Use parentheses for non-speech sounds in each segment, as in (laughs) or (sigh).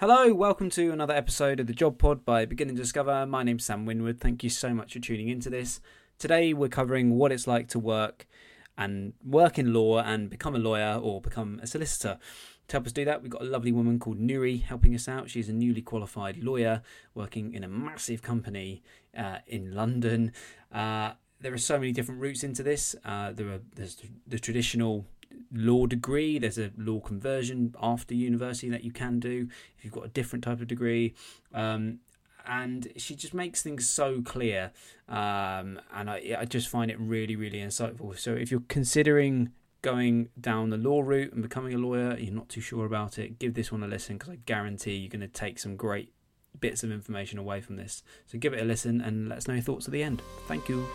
Hello, welcome to another episode of the Job Pod by Begin and Discover. My name's Sam Winwood. Thank you so much for tuning into this. Today we're covering what it's like to work and work in law and become a lawyer or become a solicitor. To help us do that, we've got a lovely woman called Nuri helping us out. She's a newly qualified lawyer working in a massive company uh, in London. Uh, there are so many different routes into this. Uh, there are there's the traditional law degree. There's a law conversion after university that you can do if you've got a different type of degree. Um, and she just makes things so clear, um, and I, I just find it really, really insightful. So if you're considering going down the law route and becoming a lawyer, you're not too sure about it, give this one a listen because I guarantee you're going to take some great bits of information away from this. So give it a listen and let us know your thoughts at the end. Thank you.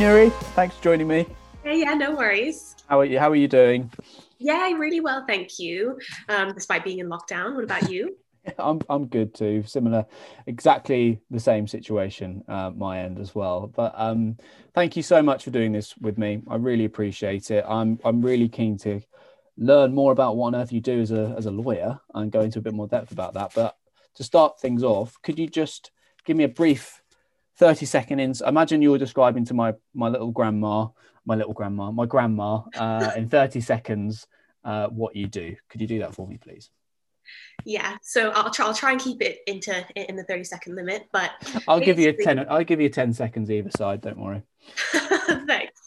Nuri. Thanks for joining me. Hey, yeah, no worries. How are you? How are you doing? Yeah, really well, thank you. Um, despite being in lockdown, what about you? (laughs) I'm I'm good too. Similar, exactly the same situation, uh, my end as well. But um, thank you so much for doing this with me. I really appreciate it. I'm I'm really keen to learn more about what on earth you do as a as a lawyer and go into a bit more depth about that. But to start things off, could you just give me a brief 30 second ins. Imagine you were describing to my my little grandma, my little grandma, my grandma, uh, in 30 seconds uh, what you do. Could you do that for me, please? Yeah, so I'll try. I'll try and keep it into in the 30 second limit, but I'll give you a 10. I'll give you 10 seconds either side. Don't worry. (laughs) Thanks.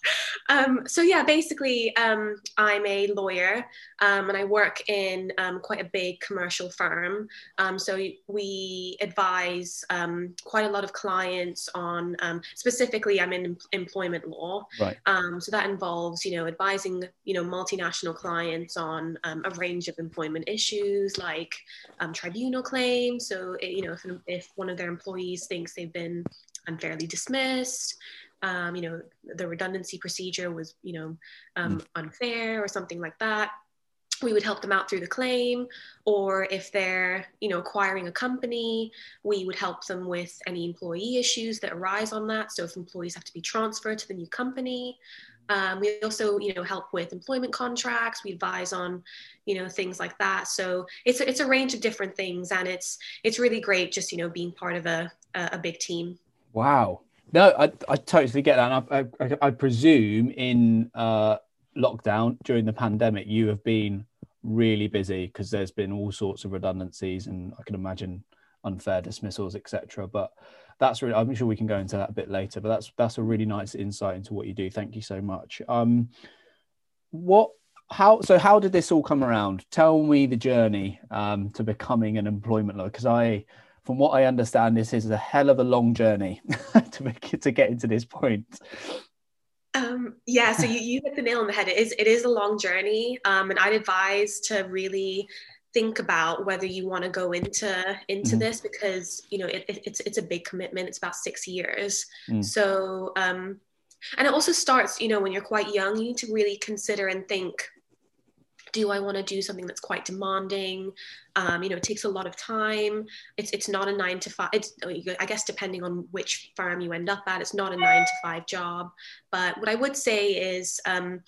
Um, so yeah, basically, um, I'm a lawyer um, and I work in um, quite a big commercial firm. Um, so we advise um, quite a lot of clients on, specifically, I'm in employment law. Right. so that involves, you know, advising, you know, multinational clients on a range of employment issues like tribunal claims. So it, you know, if, if one of their employees thinks they've been unfairly dismissed um, you know, the redundancy procedure was, you know, um, mm. unfair or something like that. We would help them out through the claim, or if they're, you know, acquiring a company, we would help them with any employee issues that arise on that. So if employees have to be transferred to the new company, um, we also, you know, help with employment contracts. We advise on, you know, things like that. So it's it's a range of different things, and it's it's really great just you know being part of a a, a big team. Wow, no, I, I totally get that. I, I, I, presume in uh, lockdown during the pandemic, you have been really busy because there's been all sorts of redundancies and I can imagine unfair dismissals, etc. But that's really, I'm sure we can go into that a bit later. But that's that's a really nice insight into what you do. Thank you so much. Um, what how so how did this all come around tell me the journey um, to becoming an employment lawyer because i from what I understand, this is a hell of a long journey (laughs) to make it, to get into this point. Um, yeah, so you, you hit the nail on the head. It is it is a long journey, um, and I'd advise to really think about whether you want to go into into mm. this because you know it, it, it's it's a big commitment. It's about six years. Mm. So um, and it also starts you know when you're quite young. You need to really consider and think do I want to do something that's quite demanding? Um, you know, it takes a lot of time. It's it's not a nine to five. It's I guess depending on which firm you end up at, it's not a nine to five job. But what I would say is. Um,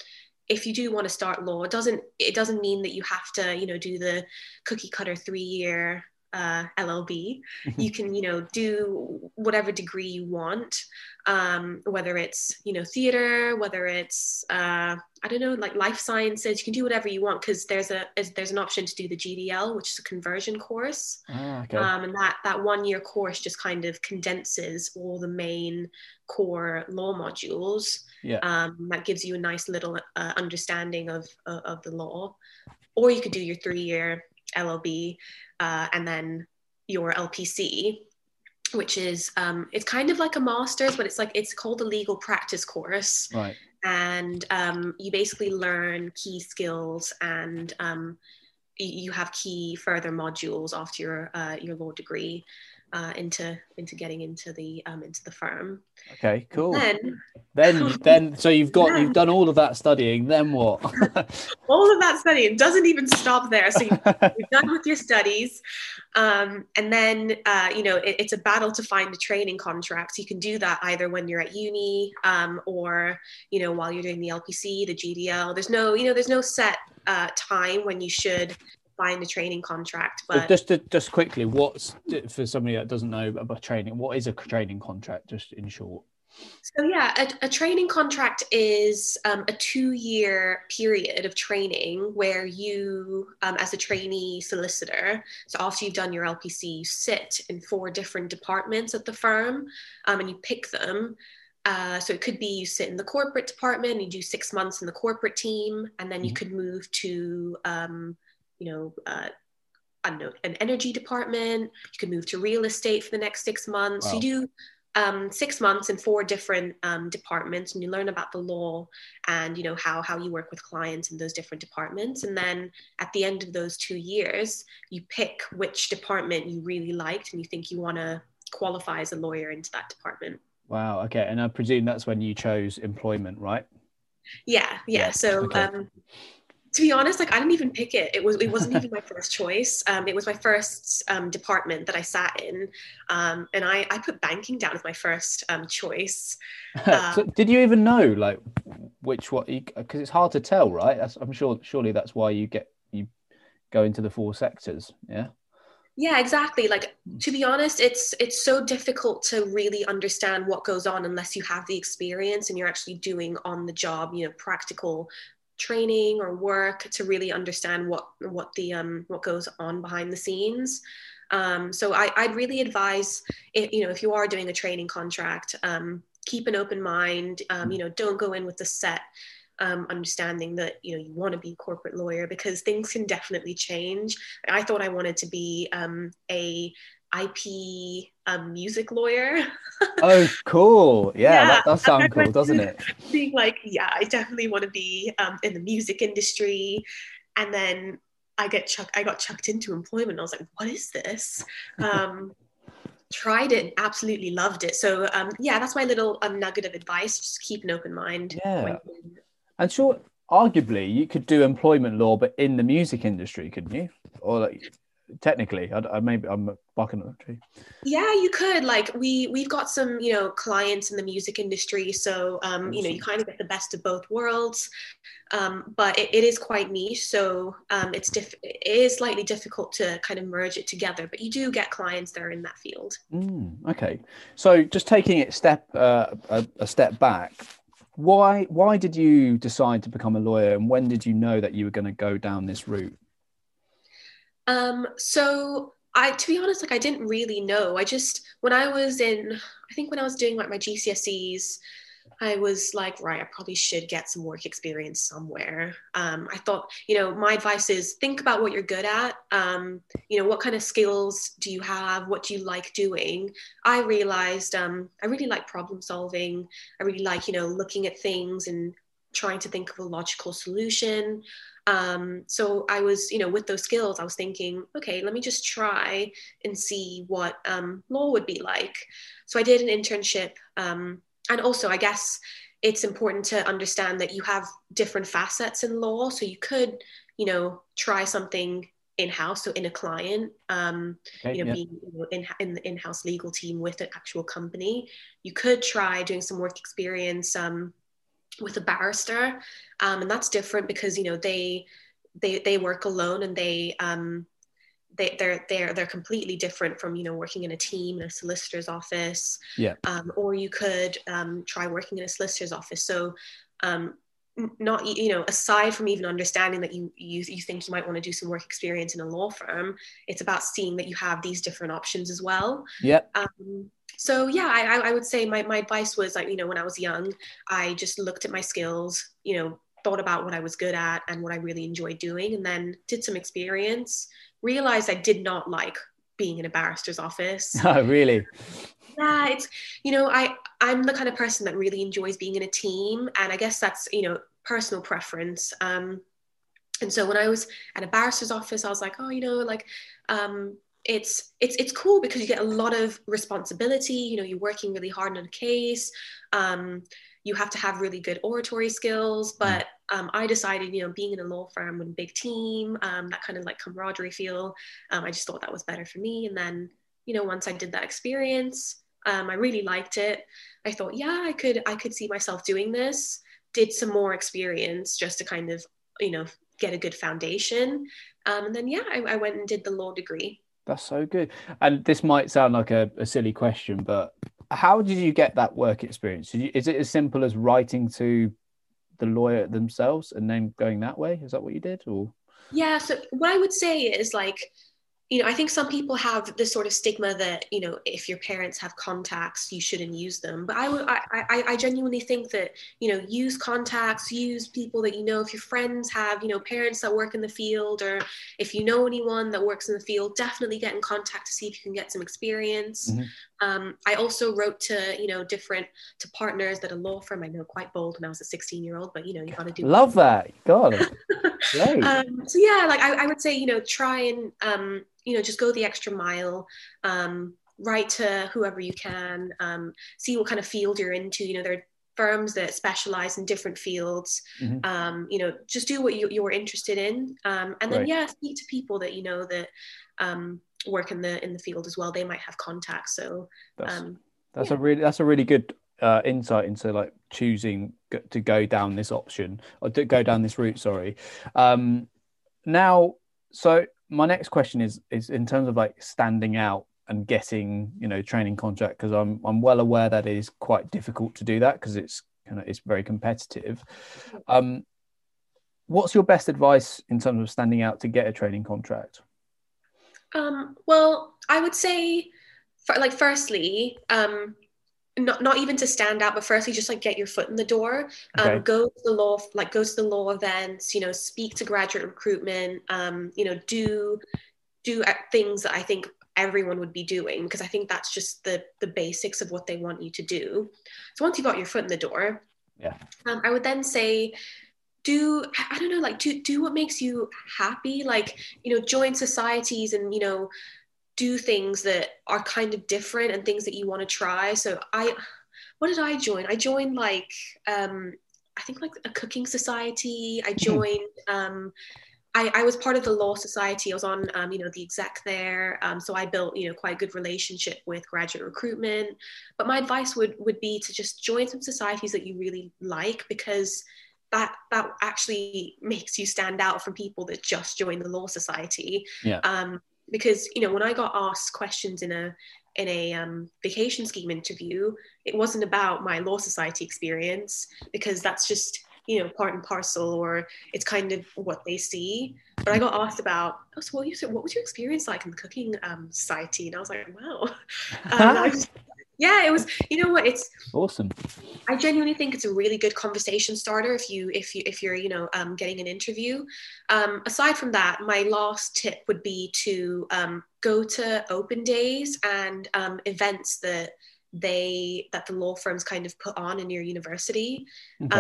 if you do want to start law, it doesn't it doesn't mean that you have to, you know, do the cookie cutter three year uh, LLB. Mm-hmm. you can, you know, do whatever degree you want, um, whether it's, you know, theater, whether it's, uh, I don't know, like life sciences. You can do whatever you want because there's a there's an option to do the GDL, which is a conversion course, ah, okay. um, and that that one year course just kind of condenses all the main core law modules. Yeah. Um, that gives you a nice little uh, understanding of, of of the law, or you could do your three year LLB, uh, and then your LPC, which is um, it's kind of like a master's, but it's like it's called a legal practice course. Right. And um, you basically learn key skills and um, you have key further modules after your uh, your law degree. Uh, into into getting into the um, into the firm. Okay, cool. And then then (laughs) then so you've got you've done all of that studying. Then what? (laughs) all of that studying doesn't even stop there. So you, are (laughs) done with your studies, um, and then uh, you know it, it's a battle to find a training contract. So you can do that either when you're at uni um, or you know while you're doing the LPC, the GDL. There's no you know there's no set uh, time when you should find a training contract. But just just quickly, what's for somebody that doesn't know about training? What is a training contract, just in short? So yeah, a, a training contract is um, a two-year period of training where you, um, as a trainee solicitor, so after you've done your LPC, you sit in four different departments at the firm, um, and you pick them. Uh, so it could be you sit in the corporate department, you do six months in the corporate team, and then you mm-hmm. could move to um, you know, uh, I don't know, an energy department. You could move to real estate for the next six months. Wow. You do um, six months in four different um, departments, and you learn about the law and you know how how you work with clients in those different departments. And then at the end of those two years, you pick which department you really liked and you think you want to qualify as a lawyer into that department. Wow. Okay. And I presume that's when you chose employment, right? Yeah. Yeah. yeah. So. Okay. Um, to be honest, like I didn't even pick it. It was it wasn't (laughs) even my first choice. Um, it was my first um, department that I sat in, um, and I I put banking down as my first um, choice. (laughs) so um, did you even know like which what? Because it's hard to tell, right? That's, I'm sure surely that's why you get you go into the four sectors. Yeah. Yeah, exactly. Like to be honest, it's it's so difficult to really understand what goes on unless you have the experience and you're actually doing on the job, you know, practical training or work to really understand what what the um, what goes on behind the scenes. Um, so I, I'd really advise, if, you know, if you are doing a training contract, um, keep an open mind. Um, you know, don't go in with the set um, understanding that you know you want to be a corporate lawyer because things can definitely change. I thought I wanted to be um, a IP um, music lawyer. (laughs) oh, cool. Yeah, yeah. That does sound cool, doesn't it? (laughs) Being like, yeah, I definitely want to be um, in the music industry. And then I get chucked, I got chucked into employment. I was like, what is this? Um, (laughs) tried it and absolutely loved it. So um, yeah, that's my little um, nugget of advice. Just keep an open mind. Yeah. And sure, arguably you could do employment law, but in the music industry, couldn't you? Or like, technically I, I maybe i'm barking up the tree. Yeah you could. Like we we've got some you know clients in the music industry so um you know you kind of get the best of both worlds. Um but it, it is quite niche so um it's diff it is slightly difficult to kind of merge it together but you do get clients that are in that field. Mm, okay. So just taking it step uh, a, a step back why why did you decide to become a lawyer and when did you know that you were going to go down this route um, so I, to be honest, like I didn't really know. I just, when I was in, I think when I was doing like my GCSEs, I was like, right, I probably should get some work experience somewhere. Um, I thought, you know, my advice is think about what you're good at. Um, you know, what kind of skills do you have? What do you like doing? I realized um, I really like problem solving. I really like, you know, looking at things and trying to think of a logical solution. Um, so I was, you know, with those skills, I was thinking, okay, let me just try and see what um, law would be like. So I did an internship. Um, and also, I guess it's important to understand that you have different facets in law. So you could, you know, try something in-house so in a client um, okay, you know yeah. being you know, in, in the in-house legal team with an actual company you could try doing some work experience um, with a barrister um, and that's different because you know they they they work alone and they um, they, they're they're they're completely different from you know working in a team in a solicitor's office. Yeah. Um, or you could um, try working in a solicitor's office. So um, not you know aside from even understanding that you, you you think you might want to do some work experience in a law firm it's about seeing that you have these different options as well. Yeah um, so yeah I, I would say my, my advice was like you know when i was young i just looked at my skills you know thought about what i was good at and what i really enjoyed doing and then did some experience realized i did not like being in a barrister's office. (laughs) Oh really? Yeah it's you know i i'm the kind of person that really enjoys being in a team and i guess that's you know personal preference um and so when i was at a barrister's office i was like oh you know like um it's it's it's cool because you get a lot of responsibility. You know you're working really hard on a case. Um, you have to have really good oratory skills. Mm. but um, i decided you know being in a law firm with a big team um, that kind of like camaraderie feel um, i just thought that was better for me. And then you know once i did that experience um, i really liked it. I thought yeah i could i could see myself doing this. Did some more experience just to kind of you know get a good foundation. Um, and then yeah I, I went and did the law degree that's so good. And this might sound like a, a silly question, but how did you get that work experience? You, is it as simple as writing to the lawyer themselves and then going that way? Is that what you did? Or yeah, so what I would say is like you know, I think some people have this sort of stigma that you know, if your parents have contacts, you shouldn't use them. But I would, I, I, I genuinely think that you know, use contacts, use people that you know. If your friends have, you know, parents that work in the field, or if you know anyone that works in the field, definitely get in contact to see if you can get some experience. Mm-hmm. Um, I also wrote to you know different to partners that a law firm. I know quite bold when I was a 16 year old, but you know you got to do. Love that, God. (laughs) um, so yeah, like I, I, would say you know try and um, you know just go the extra mile um, write to whoever you can um, see what kind of field you're into you know there are firms that specialize in different fields mm-hmm. um, you know just do what you, you're interested in um, and then right. yeah speak to people that you know that um, work in the in the field as well they might have contacts so that's, um, that's yeah. a really that's a really good uh, insight into like choosing to go down this option or to go down this route sorry um, now so my next question is is in terms of like standing out and getting you know training contract because I'm I'm well aware that it is quite difficult to do that because it's kind of it's very competitive. Um, what's your best advice in terms of standing out to get a training contract? Um, well, I would say, for, like, firstly, um, not not even to stand out, but firstly, just like get your foot in the door. Um, okay. Go to the law, like go to the law events. You know, speak to graduate recruitment. Um, you know, do do things that I think everyone would be doing because I think that's just the the basics of what they want you to do. So once you've got your foot in the door, yeah, um, I would then say do i don't know like do do what makes you happy like you know join societies and you know do things that are kind of different and things that you want to try. So I, what did I join? I joined like, um, I think like a cooking society. I hmm. joined, um, I, I was part of the law society. I was on, um, you know, the exec there. Um, so I built, you know, quite a good relationship with graduate recruitment. But my advice would would be to just join some societies that you really like because that that actually makes you stand out from people that just join the law society. Yeah. Um, because you know when I got asked questions in a in a um, vacation scheme interview, it wasn't about my law society experience because that's just you know part and parcel or it's kind of what they see. But I got asked about, oh, so what, you, what was your experience like in the cooking um, society? And I was like, wow. (laughs) Um, I just, yeah it was you know what it's awesome. I genuinely think it's a really good conversation starter if you if you if you're you know um, getting an interview. Um, aside from that my last tip would be to um, go to open days and um, events that they that the law firms kind of put on in your university. Okay.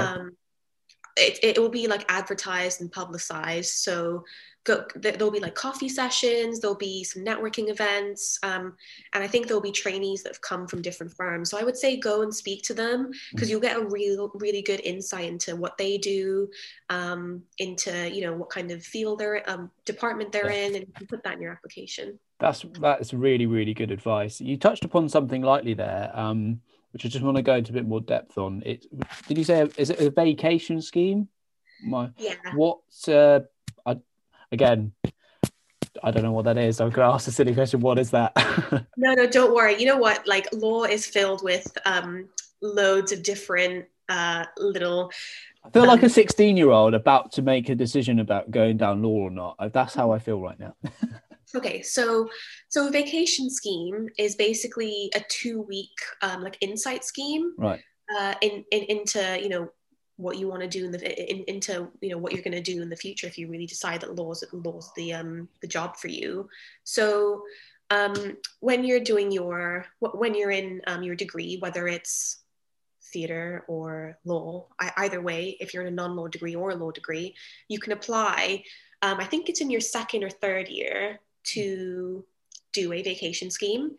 It, it will be like advertised and publicized so go, there'll be like coffee sessions, there'll be some networking events, um, and I think there'll be trainees that have come from different firms. So I would say go and speak to them because mm. you'll get a real, really good insight into what they do, um, into you know what kind of field they're um, department they're yeah. in, and you can put that in your application. That's that's really really good advice. You touched upon something lightly there. Um, which I just want to go into a bit more depth on. It did you say is it a vacation scheme? My yeah. What uh, again, I don't know what that is. I'm going to ask a silly question. What is that? (laughs) no, no, don't worry. You know what? Like law is filled with um, loads of different uh, little. I feel um, like a 16 year old about to make a decision about going down law or not. That's how I feel right now. (laughs) okay, so so a vacation scheme is basically a two week um, like insight scheme. Right. Uh, in, in into you know what you want to do in the in, into you know what you're going to do in the future if you really decide that laws laws the um the job for you so um when you're doing your when you're in um, your degree whether it's theater or law either way if you're in a non-law degree or a law degree you can apply um, i think it's in your second or third year to do a vacation scheme.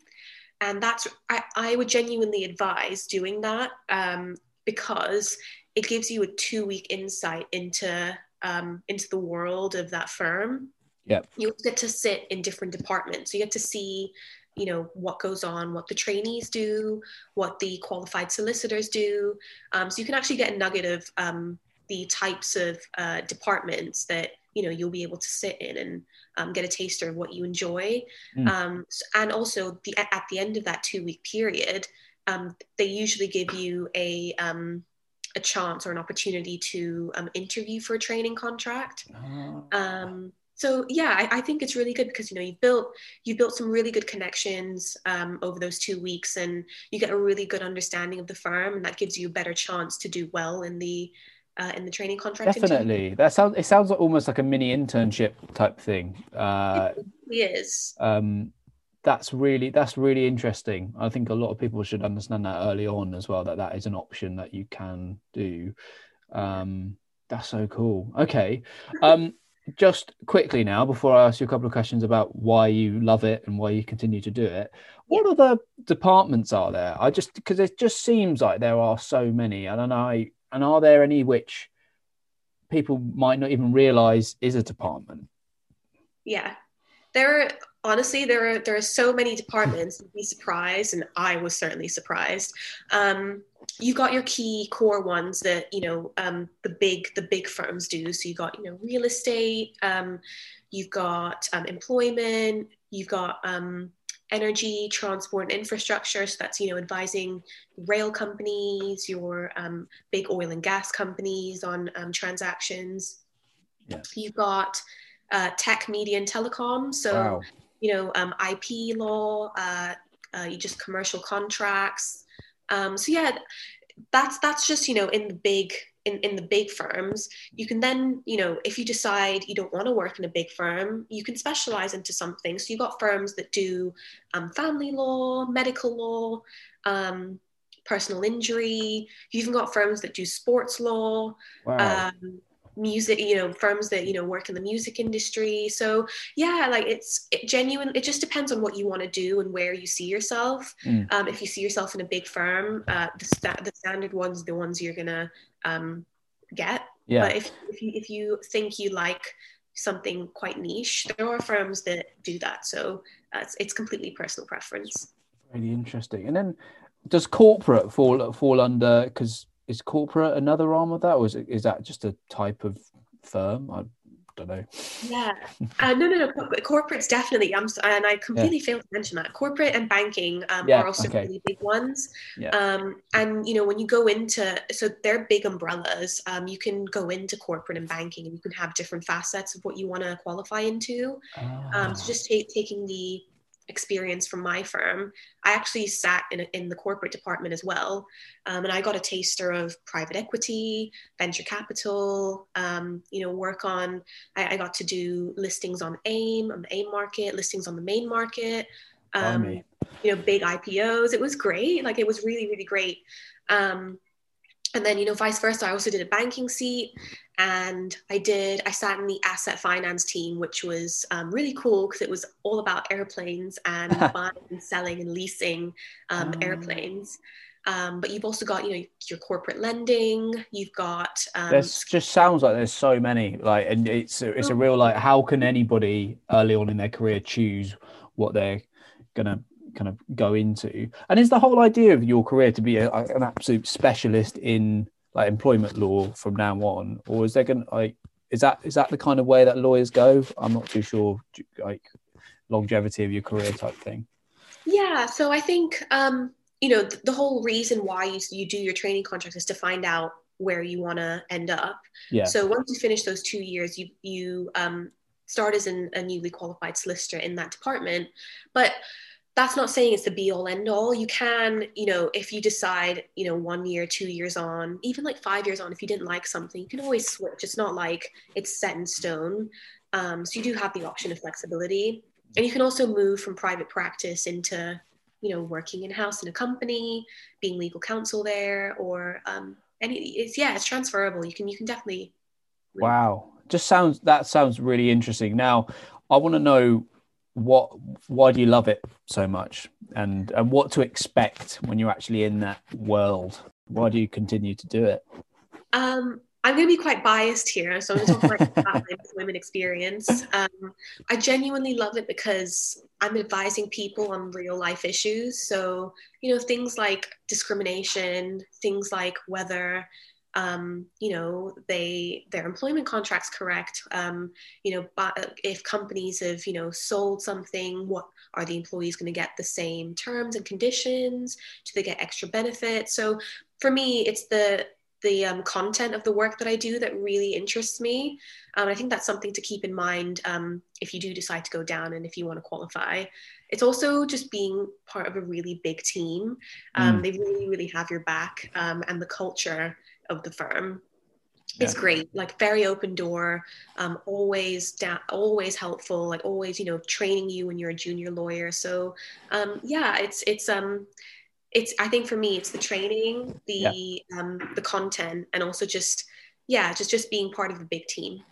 And that's, I, I would genuinely advise doing that um, because it gives you a two week insight into um, into the world of that firm. Yeah. You get to sit in different departments. So you get to see, you know, what goes on, what the trainees do, what the qualified solicitors do. Um, so you can actually get a nugget of um, the types of uh, departments that you know you'll be able to sit in and um, get a taster of what you enjoy. Mm. Um, and also the at the end of that two week period, um, they usually give you a um, a chance or an opportunity to um, interview for a training contract. Oh. so yeah, I, I, think it's really good because you know you've built you built some really good connections um, over those two weeks, and you get a really good understanding of the firm, and that gives you a better chance to do well in the uh, in the training contract. Definitely, that sounds it sounds almost like a mini internship type thing. Uh, it is. Um, that's really that's really interesting. I think a lot of people should understand that early on as well. That that is an option that you can do. Um, that's so cool. Okay, um, just quickly now before I ask you a couple of questions about why you love it and why you continue to do it. What other departments are there? I just because it just seems like there are so many, and I and are there any which people might not even realize is a department? Yeah, there are honestly there are there are so many departments. You'd be surprised and i was certainly surprised. Um, you've got your key core ones that you know um, the big the big firms do. So you've got you know real estate um, you've got um, employment you've got um, energy transport and infrastructure so that's you know advising rail companies your um, big oil and gas companies on transactions yeah. you've got uh, tech, media, and telecom. So, wow. you know, um, IP law, uh, uh, just commercial contracts. Um, so yeah, that's that's just you know in the big in, in the big firms. You can then you know if you decide you don't want to work in a big firm, you can specialize into something. So you've got firms that do um, family law, medical law. Um, personal injury. You've even got firms that do sports law. Wow. Um, music you know firms that you know work in the music industry so yeah like it's it genuine it just depends on what you want to do and where you see yourself mm. um, if you see yourself in a big firm uh, the, sta- the standard ones the ones you're gonna um, get. Yeah. But if, if you if you think you like something quite niche there are firms that do that. So uh, it's, it's completely personal preference. Really interesting. And then does corporate fall fall under because is corporate another arm of that, or is it, is that just a type of firm? I don't know. Yeah, (laughs) uh, no, no, no. Corporate's definitely. I'm, and I completely yeah. failed to mention that corporate and banking um, yeah, are also okay. really big ones. Yeah. Um, and you know, when you go into, so they're big umbrellas. Um, you can go into corporate and banking, and you can have different facets of what you want to qualify into. Um, so ah. just take, taking the experience from my firm, I actually sat in, a, in the corporate department as well. Um, and I got a taster of private equity, venture capital, um, you know, work on, I, I, got to do listings on AIM, on the AIM market, listings on the main market, um, you know, big IPOs. It was great. Like it was really, really great. Um, and then, you know, vice versa, I also did a banking seat and I did, I sat in the asset finance team, which was um, really cool because it was all about airplanes and (laughs) buying and selling and leasing um, oh. airplanes. Um, but you've also got, you know, your corporate lending. You've got. Um, there's just sounds like there's so many. Like, and it's a, it's a real like, how can anybody early on in their career choose what they're gonna kind of go into? And is the whole idea of your career to be a, an absolute specialist in like employment law from now on, or is there going to like is that is that the kind of way that lawyers go? I'm not too sure, like longevity of your career type thing. Yeah, so I think um, you know the, the whole reason why you you do your training contracts is to find out where you want to end up. Yeah. So once you finish those two years, you you um, start as an, a newly qualified solicitor in that department, but that's not saying it's the be all end all. You can, you know, if you decide, you know, one year, two years on, even like five years on, if you didn't like something, you can always switch. It's not like it's set in stone. Um, so you do have the option of flexibility. And you can also move from private practice into, you know, working in house in a company, being legal counsel there, or um, any. It's yeah, it's transferable. You can you can definitely. Wow, just sounds that sounds really interesting. Now, I want to know what why do you love it so much and and what to expect when you're actually in that world why do you continue to do it um I'm going to be quite biased here, so I'm going to about my (laughs) women experience. Um, I genuinely love it because I'm advising people on real life issues. So, you know, things like discrimination, things like whether um, you know they their employment contracts correct um, you know but if companies have you know sold something what are the employees going to get the same terms and conditions do they get extra benefits so for me it's the the um, content of the work that I do that really interests me. Um, I think that's something to keep in mind um, if you do decide to go down and if you want to qualify. It's also just being part of a really big team. Um, mm. They really, really have your back, um, and the culture of the firm yeah. is great. Like very open door, um, always down, always helpful. Like always, you know, training you when you're a junior lawyer. So yeah, it's it's um it's i think for me it's the training the yeah. um the content and also just yeah just just being part of a big team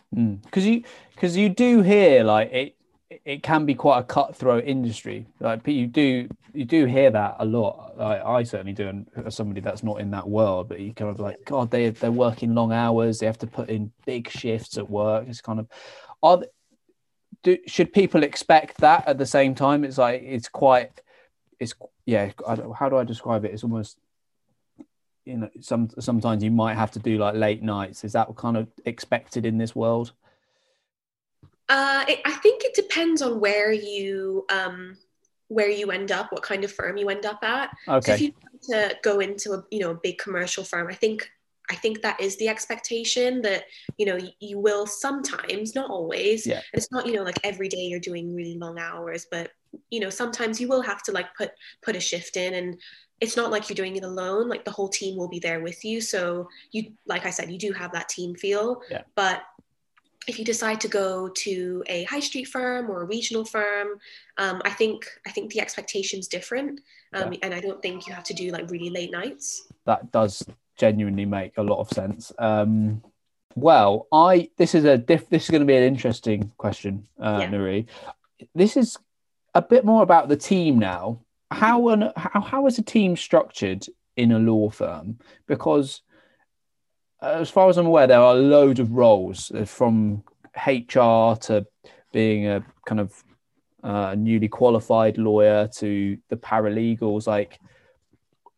because mm. you because you do hear like it it can be quite a cutthroat industry like you do you do hear that a lot i certainly do and as somebody that's not in that world but you kind of like god they, they're working long hours they have to put in big shifts at work it's kind of are do, should people expect that at the same time it's like it's quite it's yeah. how do I describe it? It's almost you know some sometimes you might have to do like late nights. Is that kind of expected in this world? Uh, it, I think it depends on where you um, where you end up, what kind of firm you end up at. Okay. So if you want to go into a you know a big commercial firm, I think I think that is the expectation that you know you will sometimes, not always. Yeah. It's not you know like every day you're doing really long hours, but you know sometimes you will have to like put put a shift in and it's not like you're doing it alone like the whole team will be there with you so you like i said you do have that team feel yeah. but if you decide to go to a high street firm or a regional firm um, i think i think the expectation's different um, yeah. and i don't think you have to do like really late nights that does genuinely make a lot of sense um, well i this is a diff, this is going to be an interesting question uh, yeah. Nuri. this is a bit more about the team now. How an, how how is a team structured in a law firm? Because as far as I'm aware, there are loads of roles uh, from HR to being a kind of uh, newly qualified lawyer to the paralegals. Like,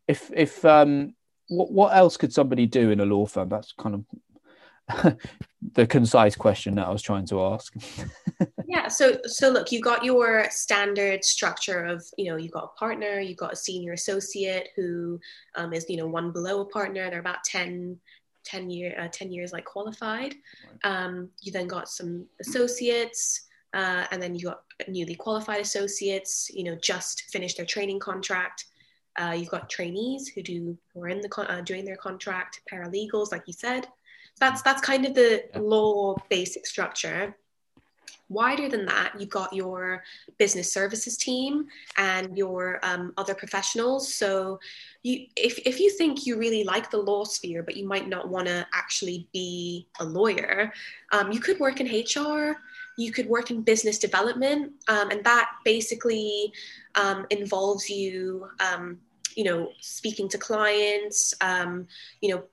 if if um, what what else could somebody do in a law firm? That's kind of (laughs) the concise question that I was trying to ask. (laughs) yeah. So so look, you got your standard structure of you know you've got a partner, you've got a senior associate who um, is you know one below a partner. They're about 10, 10 year uh, 10 years like qualified. Um, you then got some associates. Uh, and then you got newly qualified associates, you know, just finished their training contract. Uh, you've got trainees who do who are in the con- uh, doing their contract, paralegals, like you said, that's that's kind of the law basic structure wider than that you've got your business services team and your um, other professionals. So you if, if you think you really like the law sphere but you might not want to actually be a lawyer um, you could work in hr you could work in business development um, and that basically um, involves you um, you know speaking to clients um, you know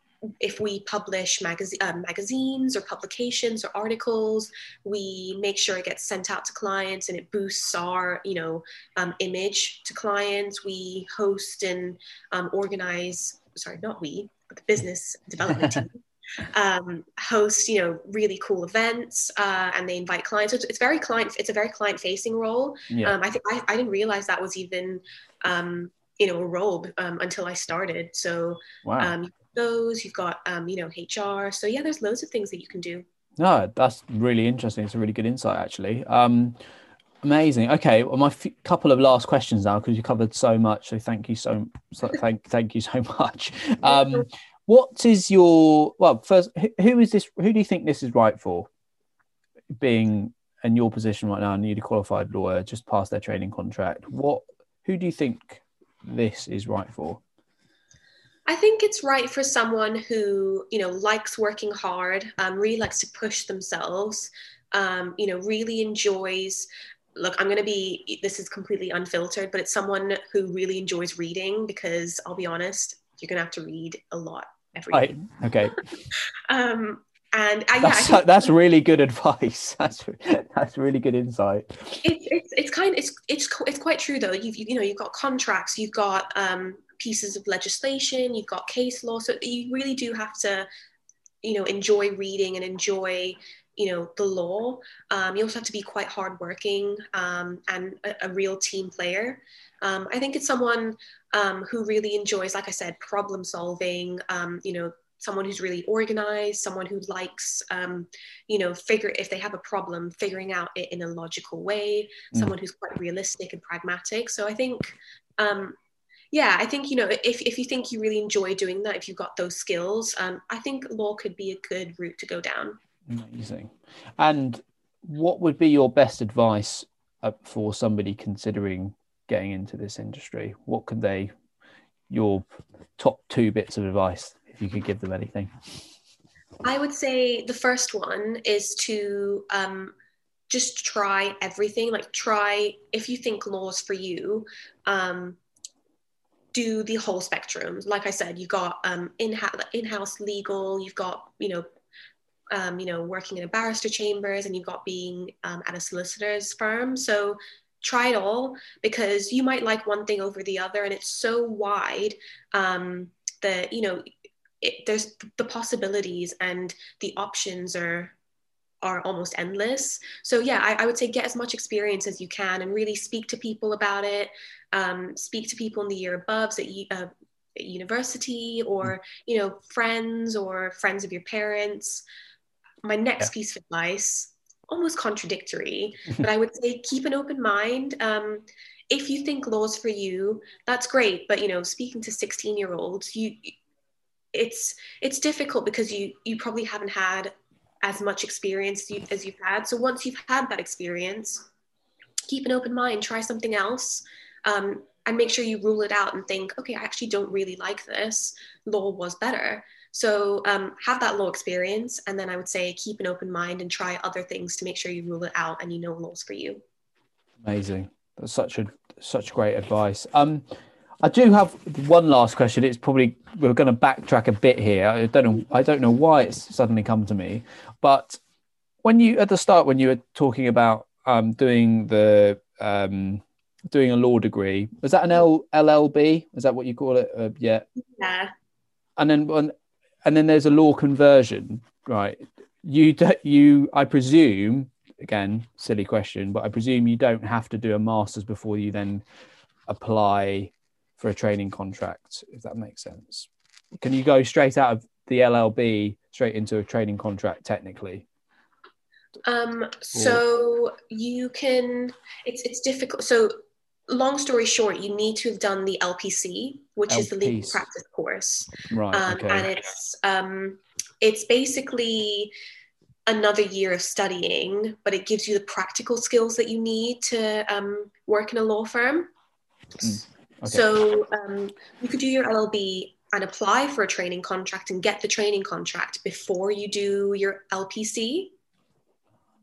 if we publish uh, magazines or publications or articles, we make sure it gets sent out to clients and it boosts our, you know, um, image to clients. We host and um, organize. Sorry, not we, but the business (laughs) development team. Um, host you know really cool events uh, and they invite clients so it's, it's, very client it's a very client facing role yeah. um, i think I, I, didn't realize that was even um, you know a role um, until i started so wow. um, those, you've got, um, you know, HR. So yeah, there's loads of things that you can do. No, that's really interesting. It's a really good insight, actually. Um, amazing. Okay, well, my f- couple of last questions now because you covered so much. So thank you so, so thank thank you so (laughs) much. Um, what is your well? First, who, who is this? Who do you think this is right for? Being in your position right now, newly qualified lawyer, just passed their training contract. What? Who do you think this is right for? I think it's right for someone who, you know, likes working hard, um, really likes to push themselves, um, you know, really enjoys look, I'm going to be, this is completely unfiltered, but it's someone who really enjoys reading because I'll be honest, you're going to have to read a lot every Right. day. Okay. (laughs) Um, and I That's that's really good advice. (laughs) That's that's really good insight. it's, it's, it's kind it's, it's, it's quite true though. You've, you know, you've got contracts, you've got um, pieces of legislation, you've got case law. So you really do have to, you know, enjoy reading and enjoy, you know, the law. Um, you also have to be quite hardworking um, and a, a real team player. Um, I think it's someone um, who really enjoys, like I said, problem solving. Um, you know, someone who's really organized, someone who likes, um, you know, figure if they have a problem, figuring out it in a logical way. Mm. Someone who's quite realistic and pragmatic. So I think. Um, yeah, I think you know if, if you think you really enjoy doing that, if you've got those skills, um, I think law could be a good route to go down. Amazing. And what would be your best advice uh, for somebody considering getting into this industry? What could they, your top two bits of advice, if you could give them anything? I would say the first one is to um, just try everything. Like try if you think laws for you, um, do the whole spectrum. Like I said, you've got um, in in-house legal. You've got you know. Um, you know, working in a barrister chambers, and you've got being um, at a solicitor's firm. So try it all because you might like one thing over the other, and it's so wide um, that you know it, there's the possibilities and the options are are almost endless. So yeah, I, I, would say get as much experience as you can and really speak to people about it. Um, speak to people in the year above at, uh, at university or you know friends or friends of your parents. My next yeah. piece of advice, almost contradictory, (laughs) but I would say keep an open mind. Um, if you think laws for you, that's great. But you know, speaking to 16 year olds, you it's it's difficult because you you probably haven't had as much experience as you've had. So once you've had that experience, keep an open mind, try something else, um, and make sure you rule it out and think, okay, I actually don't really like this. Law was better. So um, have that law experience, and then I would say keep an open mind and try other things to make sure you rule it out and you know laws for you. Amazing. That's such a such great advice. Um, I do have one last question. It's probably we're going to backtrack a bit here. I don't know. I don't know why it's suddenly come to me, but when you at the start when you were talking about um, doing the um, doing a law degree, was that an L- LLB? Is that what you call it? Uh, yeah. Yeah. And then and then there's a law conversion, right? You you I presume again silly question, but I presume you don't have to do a master's before you then apply for a training contract, if that makes sense. Can you go straight out of the LLB straight into a training contract technically? Um, so you can, it's, it's difficult. So long story short, you need to have done the LPC, which LPC. is the legal practice course. Right. Um, okay. And it's, um, it's basically another year of studying, but it gives you the practical skills that you need to um, work in a law firm. Mm. Okay. So um, you could do your LLB and apply for a training contract and get the training contract before you do your LPC.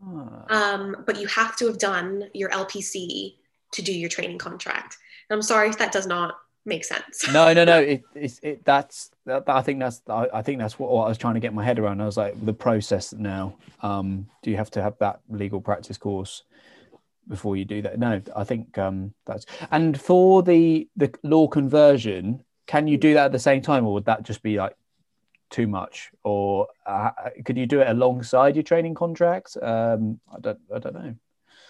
Ah. Um, but you have to have done your LPC to do your training contract. And I'm sorry if that does not make sense. no, no, no. (laughs) It, it, it that's that, I think that's I, I think that's what, what, I was trying to get my head around. I was like the process now. Um, do you have to have that legal practice course? Before you do that. No, I think um, that's and for the the law conversion, can you do that at the same time, or would that just be like too much? Or uh, could you do it alongside your training contract? Um, I don't, I don't know.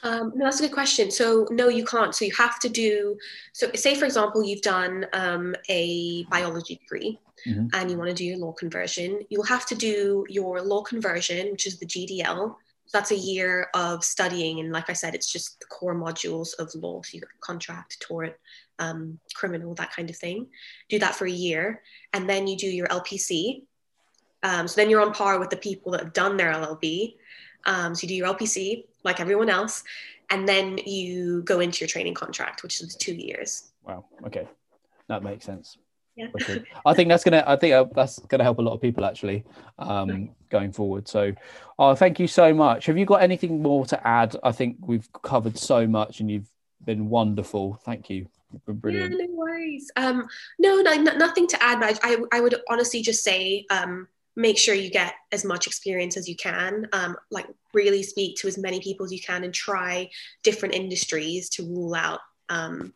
Um, no, that's a good question. So no, you can't. So you have to do. So say for example, you've done um, a biology degree. Mm-hmm. And you want to do your law conversion, you'll have to do your law conversion, which is the GDL, that's a year of studying and like i said it's just the core modules of law so you contract tort um, criminal that kind of thing. Do that for a year and then you do your lpc um, so then you're on par with the people that have done their llb um, so you do your lpc like everyone else and then you go into your training contract which is two years. Wow okay. That makes sense Yeah. I think that's gonna. I think uh, that's gonna help a lot of people actually um, going forward. So, oh, thank you so much. Have you got anything more to add? I think we've covered so much, and you've been wonderful. Thank you. You've been brilliant. Yeah, no worries. Um, no, no, nothing to add. But I, I would honestly just say, um, make sure you get as much experience as you can. Um, like really speak to as many people as you can, and try different industries to rule out um,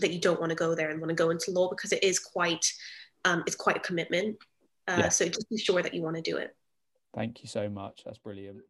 that you don't want to go there and want to go into law because it is quite um, it's quite a commitment. Uh, yeah. So just be sure that you want to do it. Thank you so much. That's brilliant.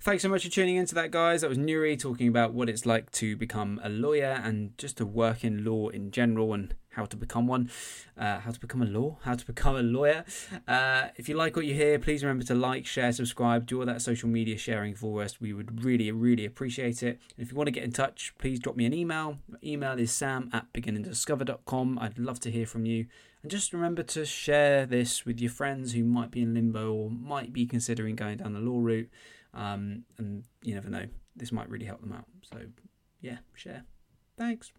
Thanks so much for tuning into that, guys. That was Nuri talking about what it's like to become a lawyer and just to work in law in general and how to become one, uh, how to become a law, how to become a lawyer. Uh, if you like what you hear, please remember to like, share, subscribe, do all that social media sharing for us. We would really, really appreciate it. And if you want to get in touch, please drop me an email. My email is sam at beginanddiscover.com. I'd love to hear from you. And just remember to share this with your friends who might be in limbo or might be considering going down the law route. Um, and you never know, this might really help them out. So, yeah, share. Thanks.